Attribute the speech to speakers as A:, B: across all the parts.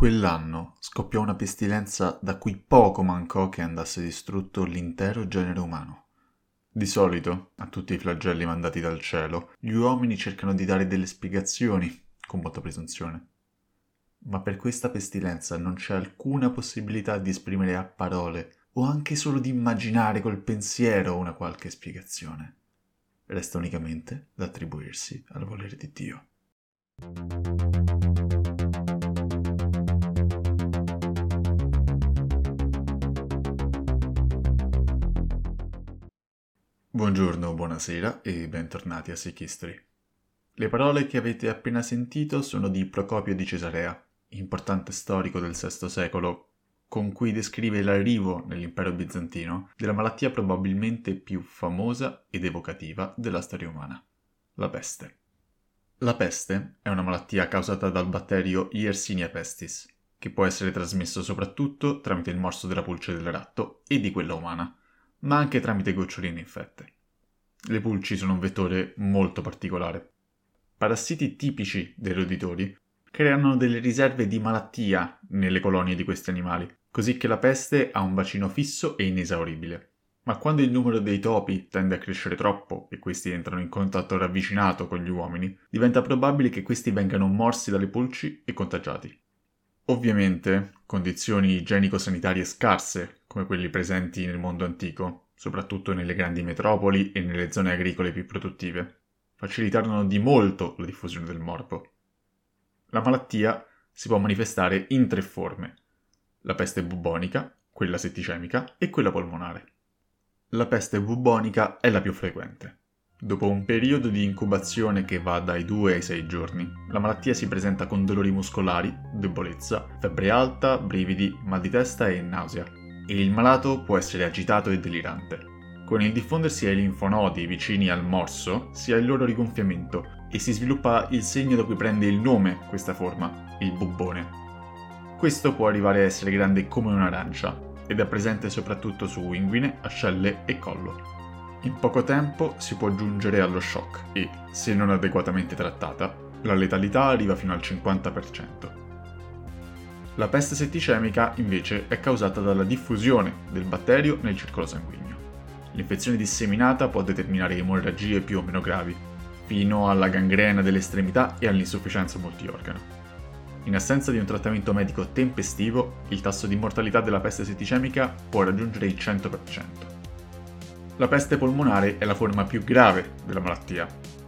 A: Quell'anno scoppiò una pestilenza da cui poco mancò che andasse distrutto l'intero genere umano. Di solito, a tutti i flagelli mandati dal cielo, gli uomini cercano di dare delle spiegazioni, con molta presunzione. Ma per questa pestilenza non c'è alcuna possibilità di esprimere a parole o anche solo di immaginare col pensiero una qualche spiegazione. Resta unicamente da attribuirsi al volere di Dio. Buongiorno, buonasera e bentornati a Sick History. Le parole che avete appena sentito sono di Procopio di Cesarea, importante storico del VI secolo, con cui descrive l'arrivo nell'impero bizantino della malattia probabilmente più famosa ed evocativa della storia umana, la peste. La peste è una malattia causata dal batterio Yersinia pestis, che può essere trasmesso soprattutto tramite il morso della pulce del ratto e di quella umana ma anche tramite goccioline infette. Le pulci sono un vettore molto particolare. Parassiti tipici dei roditori creano delle riserve di malattia nelle colonie di questi animali, così che la peste ha un bacino fisso e inesauribile. Ma quando il numero dei topi tende a crescere troppo e questi entrano in contatto ravvicinato con gli uomini, diventa probabile che questi vengano morsi dalle pulci e contagiati. Ovviamente, condizioni igienico-sanitarie scarse, come quelli presenti nel mondo antico, soprattutto nelle grandi metropoli e nelle zone agricole più produttive, facilitarono di molto la diffusione del morbo. La malattia si può manifestare in tre forme: la peste bubonica, quella setticemica e quella polmonare. La peste bubonica è la più frequente. Dopo un periodo di incubazione che va dai 2 ai 6 giorni, la malattia si presenta con dolori muscolari, debolezza, febbre alta, brividi, mal di testa e nausea, e il malato può essere agitato e delirante. Con il diffondersi ai linfonodi vicini al morso si ha il loro rigonfiamento e si sviluppa il segno da cui prende il nome questa forma, il bubbone. Questo può arrivare a essere grande come un'arancia ed è presente soprattutto su inguine, ascelle e collo. In poco tempo si può giungere allo shock e, se non adeguatamente trattata, la letalità arriva fino al 50%. La peste setticemica invece è causata dalla diffusione del batterio nel circolo sanguigno. L'infezione disseminata può determinare emorragie più o meno gravi, fino alla gangrena delle estremità e all'insufficienza multiorgano. In assenza di un trattamento medico tempestivo, il tasso di mortalità della peste setticemica può raggiungere il 100%. La peste polmonare è la forma più grave della malattia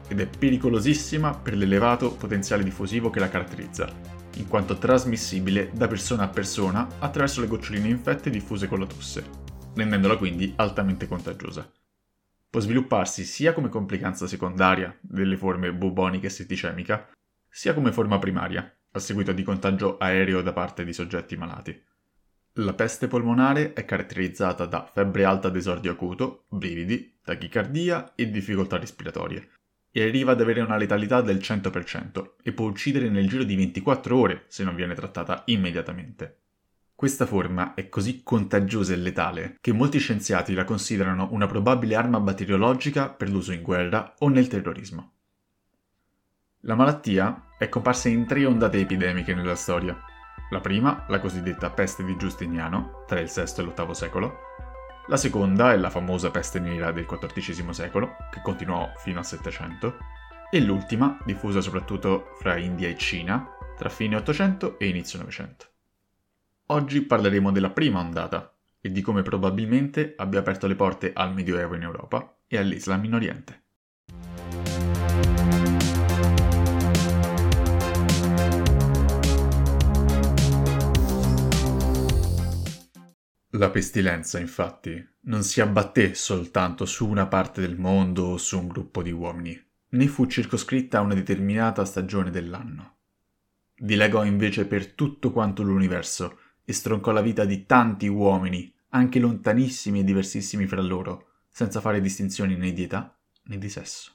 A: ed è pericolosissima per l'elevato potenziale diffusivo che la caratterizza, in quanto trasmissibile da persona a persona attraverso le goccioline infette diffuse con la tosse, rendendola quindi altamente contagiosa. Può svilupparsi sia come complicanza secondaria delle forme bubonica e setticemica, sia come forma primaria, a seguito di contagio aereo da parte di soggetti malati. La peste polmonare è caratterizzata da febbre alta ad esordio acuto, brividi, tachicardia e difficoltà respiratorie, e arriva ad avere una letalità del 100% e può uccidere nel giro di 24 ore se non viene trattata immediatamente. Questa forma è così contagiosa e letale che molti scienziati la considerano una probabile arma batteriologica per l'uso in guerra o nel terrorismo. La malattia è comparsa in tre ondate epidemiche nella storia, la prima, la cosiddetta peste di Giustiniano, tra il VI e l'VIII secolo. La seconda è la famosa peste nera del XIV secolo, che continuò fino al Settecento. E l'ultima, diffusa soprattutto fra India e Cina, tra fine Ottocento e inizio Novecento. Oggi parleremo della prima ondata e di come probabilmente abbia aperto le porte al Medioevo in Europa e all'Islam in Oriente. La pestilenza, infatti, non si abbatté soltanto su una parte del mondo o su un gruppo di uomini, né fu circoscritta a una determinata stagione dell'anno. Dilegò invece per tutto quanto l'universo e stroncò la vita di tanti uomini, anche lontanissimi e diversissimi fra loro, senza fare distinzioni né di età né di sesso.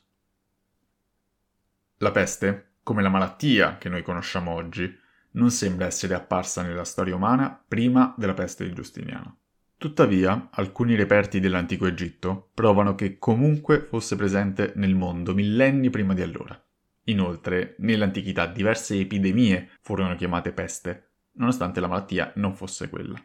A: La peste, come la malattia che noi conosciamo oggi, non sembra essere apparsa nella storia umana prima della peste di Giustiniano. Tuttavia, alcuni reperti dell'antico Egitto provano che comunque fosse presente nel mondo millenni prima di allora. Inoltre, nell'antichità diverse epidemie furono chiamate peste, nonostante la malattia non fosse quella.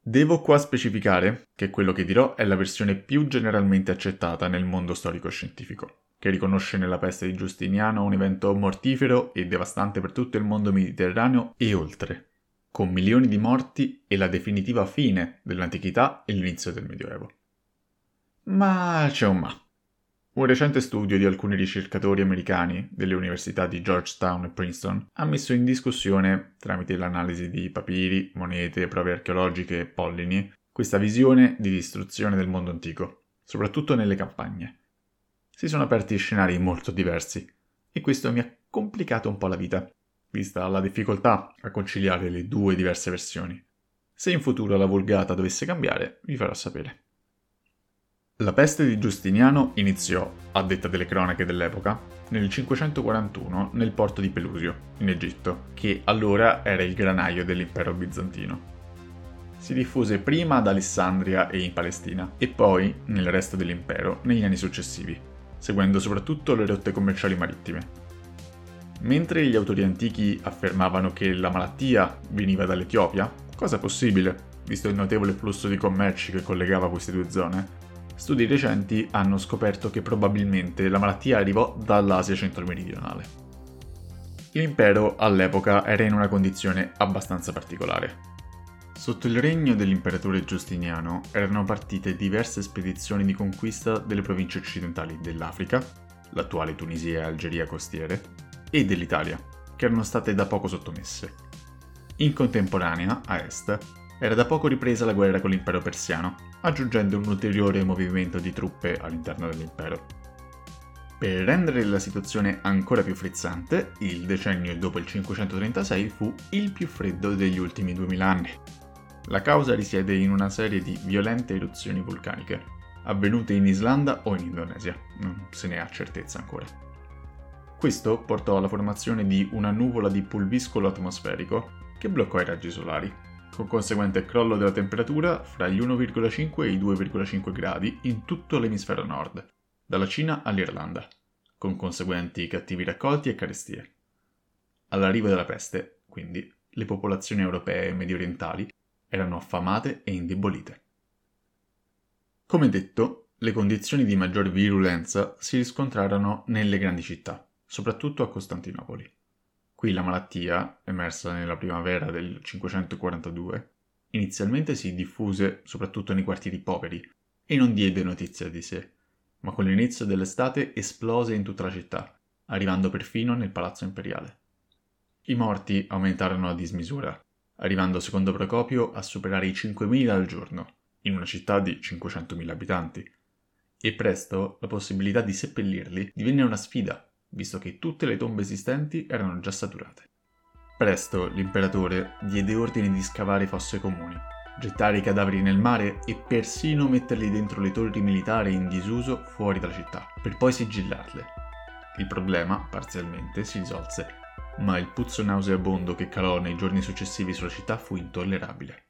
A: Devo qua specificare che quello che dirò è la versione più generalmente accettata nel mondo storico-scientifico, che riconosce nella peste di Giustiniano un evento mortifero e devastante per tutto il mondo mediterraneo e oltre, con milioni di morti e la definitiva fine dell'antichità e l'inizio del Medioevo. Ma c'è un ma. Un recente studio di alcuni ricercatori americani delle università di Georgetown e Princeton ha messo in discussione, tramite l'analisi di papiri, monete, prove archeologiche e pollini, questa visione di distruzione del mondo antico, soprattutto nelle campagne. Si sono aperti scenari molto diversi e questo mi ha complicato un po' la vita, vista la difficoltà a conciliare le due diverse versioni. Se in futuro la vulgata dovesse cambiare, vi farò sapere. La peste di Giustiniano iniziò, a detta delle cronache dell'epoca, nel 541 nel porto di Pelusio, in Egitto, che allora era il granaio dell'impero bizantino. Si diffuse prima ad Alessandria e in Palestina, e poi nel resto dell'impero negli anni successivi, seguendo soprattutto le rotte commerciali marittime. Mentre gli autori antichi affermavano che la malattia veniva dall'Etiopia, cosa possibile, visto il notevole flusso di commerci che collegava queste due zone, studi recenti hanno scoperto che probabilmente la malattia arrivò dall'Asia centro-meridionale. L'impero all'epoca era in una condizione abbastanza particolare. Sotto il regno dell'imperatore Giustiniano erano partite diverse spedizioni di conquista delle province occidentali dell'Africa, l'attuale Tunisia e Algeria costiere, e dell'Italia, che erano state da poco sottomesse. In contemporanea, a est, era da poco ripresa la guerra con l'impero persiano, aggiungendo un ulteriore movimento di truppe all'interno dell'impero. Per rendere la situazione ancora più frizzante, il decennio dopo il 536 fu il più freddo degli ultimi 2000 anni. La causa risiede in una serie di violente eruzioni vulcaniche, avvenute in Islanda o in Indonesia, non se ne ha certezza ancora. Questo portò alla formazione di una nuvola di pulviscolo atmosferico che bloccò i raggi solari, con conseguente crollo della temperatura fra gli 1,5 e i 2,5 gradi in tutto l'emisfero nord, dalla Cina all'Irlanda, con conseguenti cattivi raccolti e carestie. All'arrivo della peste, quindi, le popolazioni europee e mediorientali erano affamate e indebolite. Come detto, le condizioni di maggior virulenza si riscontrarono nelle grandi città, soprattutto a Costantinopoli. Qui la malattia, emersa nella primavera del 542, inizialmente si diffuse soprattutto nei quartieri poveri e non diede notizia di sé, ma con l'inizio dell'estate esplose in tutta la città, arrivando perfino nel palazzo imperiale. I morti aumentarono a dismisura, arrivando secondo Procopio a superare i 5.000 al giorno, in una città di 500.000 abitanti, e presto la possibilità di seppellirli divenne una sfida visto che tutte le tombe esistenti erano già saturate. Presto l'imperatore diede ordine di scavare fosse comuni, gettare i cadaveri nel mare e persino metterli dentro le torri militari in disuso fuori dalla città, per poi sigillarle. Il problema, parzialmente, si risolse, ma il puzzo nauseabondo che calò nei giorni successivi sulla città fu intollerabile.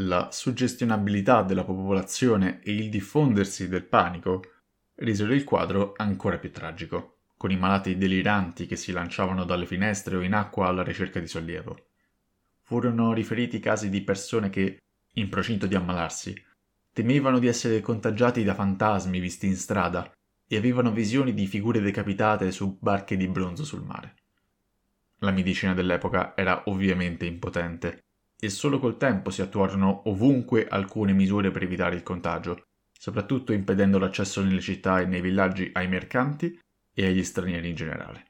A: La suggestionabilità della popolazione e il diffondersi del panico resero il quadro ancora più tragico, con i malati deliranti che si lanciavano dalle finestre o in acqua alla ricerca di sollievo. Furono riferiti casi di persone che, in procinto di ammalarsi, temevano di essere contagiati da fantasmi visti in strada e avevano visioni di figure decapitate su barche di bronzo sul mare. La medicina dell'epoca era ovviamente impotente e solo col tempo si attuarono ovunque alcune misure per evitare il contagio, soprattutto impedendo l'accesso nelle città e nei villaggi ai mercanti e agli stranieri in generale.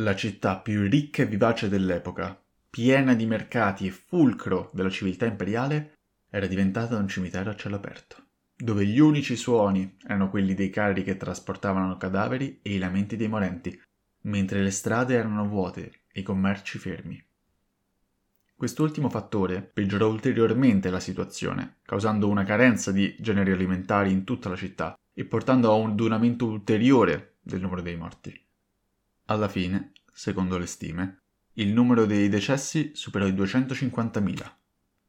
A: La città più ricca e vivace dell'epoca, piena di mercati e fulcro della civiltà imperiale, era diventata un cimitero a cielo aperto, dove gli unici suoni erano quelli dei carri che trasportavano cadaveri e i lamenti dei morenti, mentre le strade erano vuote e i commerci fermi. Quest'ultimo fattore peggiorò ulteriormente la situazione, causando una carenza di generi alimentari in tutta la città e portando a un aumento ulteriore del numero dei morti. Alla fine, secondo le stime, il numero dei decessi superò i 250.000,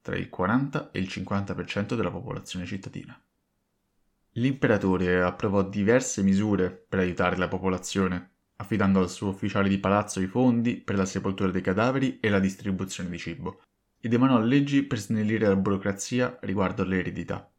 A: tra il 40 e il 50% della popolazione cittadina. L'imperatore approvò diverse misure per aiutare la popolazione, affidando al suo ufficiale di palazzo i fondi per la sepoltura dei cadaveri e la distribuzione di cibo, ed emanò leggi per snellire la burocrazia riguardo all'eredità.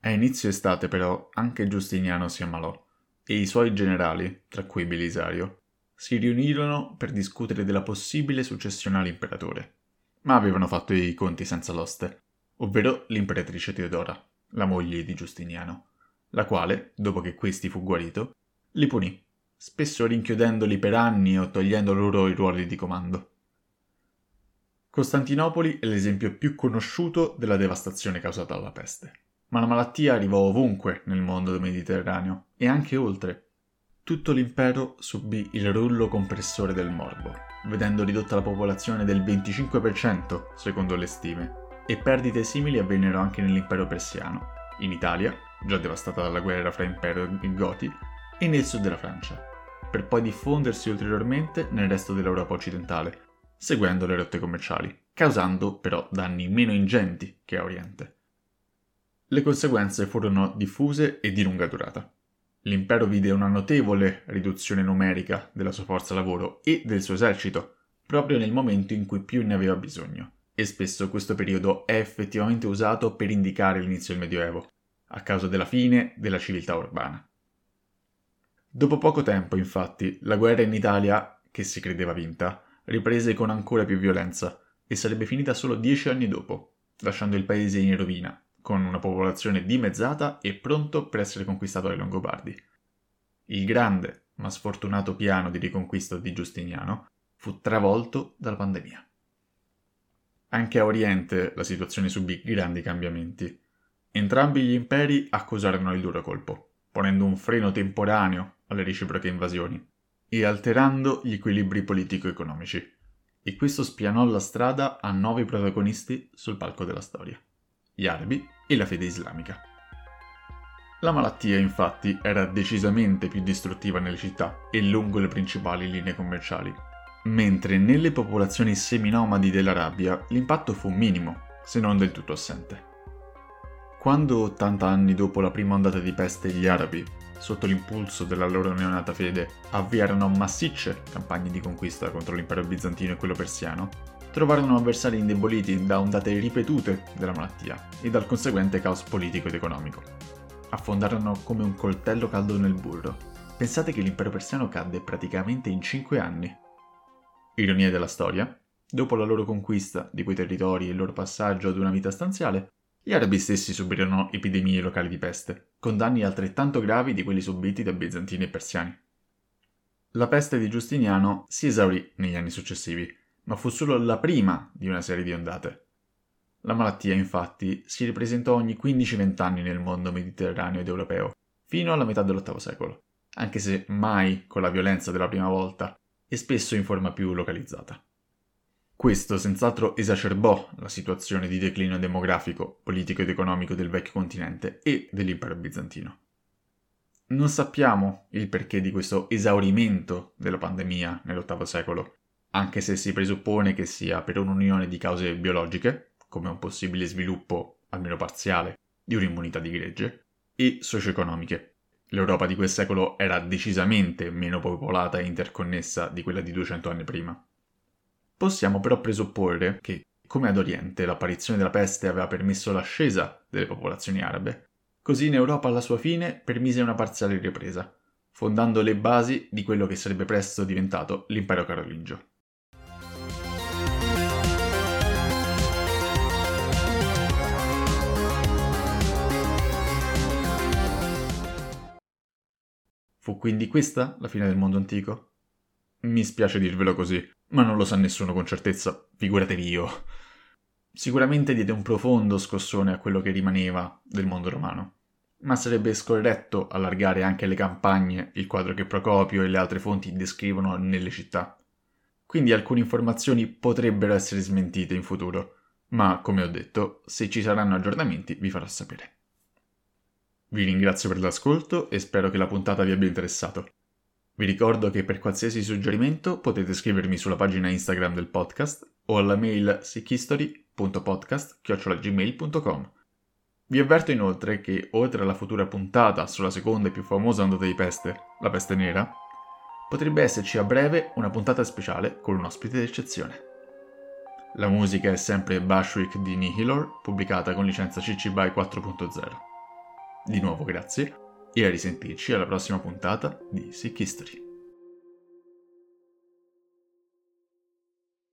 A: A inizio estate, però, anche Giustiniano si ammalò e i suoi generali, tra cui Belisario, si riunirono per discutere della possibile successione all'imperatore. Ma avevano fatto i conti senza l'oste, ovvero l'imperatrice Teodora, la moglie di Giustiniano, la quale, dopo che questi fu guarito, li punì, spesso rinchiudendoli per anni o togliendo loro i ruoli di comando. Costantinopoli è l'esempio più conosciuto della devastazione causata dalla peste ma la malattia arrivò ovunque nel mondo mediterraneo e anche oltre. Tutto l'impero subì il rullo compressore del morbo, vedendo ridotta la popolazione del 25% secondo le stime, e perdite simili avvennero anche nell'impero persiano, in Italia, già devastata dalla guerra fra impero e goti, e nel sud della Francia, per poi diffondersi ulteriormente nel resto dell'Europa occidentale, seguendo le rotte commerciali, causando però danni meno ingenti che a Oriente. Le conseguenze furono diffuse e di lunga durata. L'impero vide una notevole riduzione numerica della sua forza lavoro e del suo esercito, proprio nel momento in cui più ne aveva bisogno, e spesso questo periodo è effettivamente usato per indicare l'inizio del Medioevo, a causa della fine della civiltà urbana. Dopo poco tempo, infatti, la guerra in Italia, che si credeva vinta, riprese con ancora più violenza e sarebbe finita solo dieci anni dopo, lasciando il paese in rovina con una popolazione dimezzata e pronto per essere conquistato dai Longobardi. Il grande ma sfortunato piano di riconquista di Giustiniano fu travolto dalla pandemia. Anche a Oriente la situazione subì grandi cambiamenti. Entrambi gli imperi accusarono il duro colpo, ponendo un freno temporaneo alle reciproche invasioni e alterando gli equilibri politico-economici. E questo spianò la strada a nuovi protagonisti sul palco della storia gli arabi e la fede islamica. La malattia infatti era decisamente più distruttiva nelle città e lungo le principali linee commerciali, mentre nelle popolazioni seminomadi dell'Arabia l'impatto fu minimo, se non del tutto assente. Quando 80 anni dopo la prima ondata di peste gli arabi, sotto l'impulso della loro neonata fede, avviarono massicce campagne di conquista contro l'impero bizantino e quello persiano, trovarono avversari indeboliti da ondate ripetute della malattia e dal conseguente caos politico ed economico. Affondarono come un coltello caldo nel burro. Pensate che l'impero persiano cadde praticamente in 5 anni. Ironia della storia, dopo la loro conquista di quei territori e il loro passaggio ad una vita stanziale, gli arabi stessi subirono epidemie locali di peste, con danni altrettanto gravi di quelli subiti da bizantini e persiani. La peste di Giustiniano si esaurì negli anni successivi, ma fu solo la prima di una serie di ondate. La malattia, infatti, si ripresentò ogni 15-20 anni nel mondo mediterraneo ed europeo, fino alla metà dell'VIII secolo, anche se mai con la violenza della prima volta e spesso in forma più localizzata. Questo senz'altro esacerbò la situazione di declino demografico, politico ed economico del vecchio continente e dell'impero bizantino. Non sappiamo il perché di questo esaurimento della pandemia nell'VIII secolo, anche se si presuppone che sia per un'unione di cause biologiche, come un possibile sviluppo, almeno parziale, di un'immunità di gregge, e socio-economiche. L'Europa di quel secolo era decisamente meno popolata e interconnessa di quella di 200 anni prima. Possiamo però presupporre che, come ad Oriente l'apparizione della peste aveva permesso l'ascesa delle popolazioni arabe, così in Europa alla sua fine permise una parziale ripresa, fondando le basi di quello che sarebbe presto diventato l'impero carolingio. Fu quindi questa la fine del mondo antico? Mi spiace dirvelo così, ma non lo sa nessuno con certezza, figuratevi io. Sicuramente diede un profondo scossone a quello che rimaneva del mondo romano, ma sarebbe scorretto allargare anche alle campagne il quadro che Procopio e le altre fonti descrivono nelle città. Quindi alcune informazioni potrebbero essere smentite in futuro, ma come ho detto, se ci saranno aggiornamenti vi farò sapere. Vi ringrazio per l'ascolto e spero che la puntata vi abbia interessato. Vi ricordo che per qualsiasi suggerimento potete scrivermi sulla pagina Instagram del podcast o alla mail sickhistory.podcast.gmail.com. Vi avverto inoltre che, oltre alla futura puntata sulla seconda e più famosa ondata di peste, la peste nera, potrebbe esserci a breve una puntata speciale con un ospite d'eccezione. La musica è sempre Bashwick di Nihilor, pubblicata con licenza CC BY 4.0. Di nuovo grazie e a risentirci alla prossima puntata di Sick History.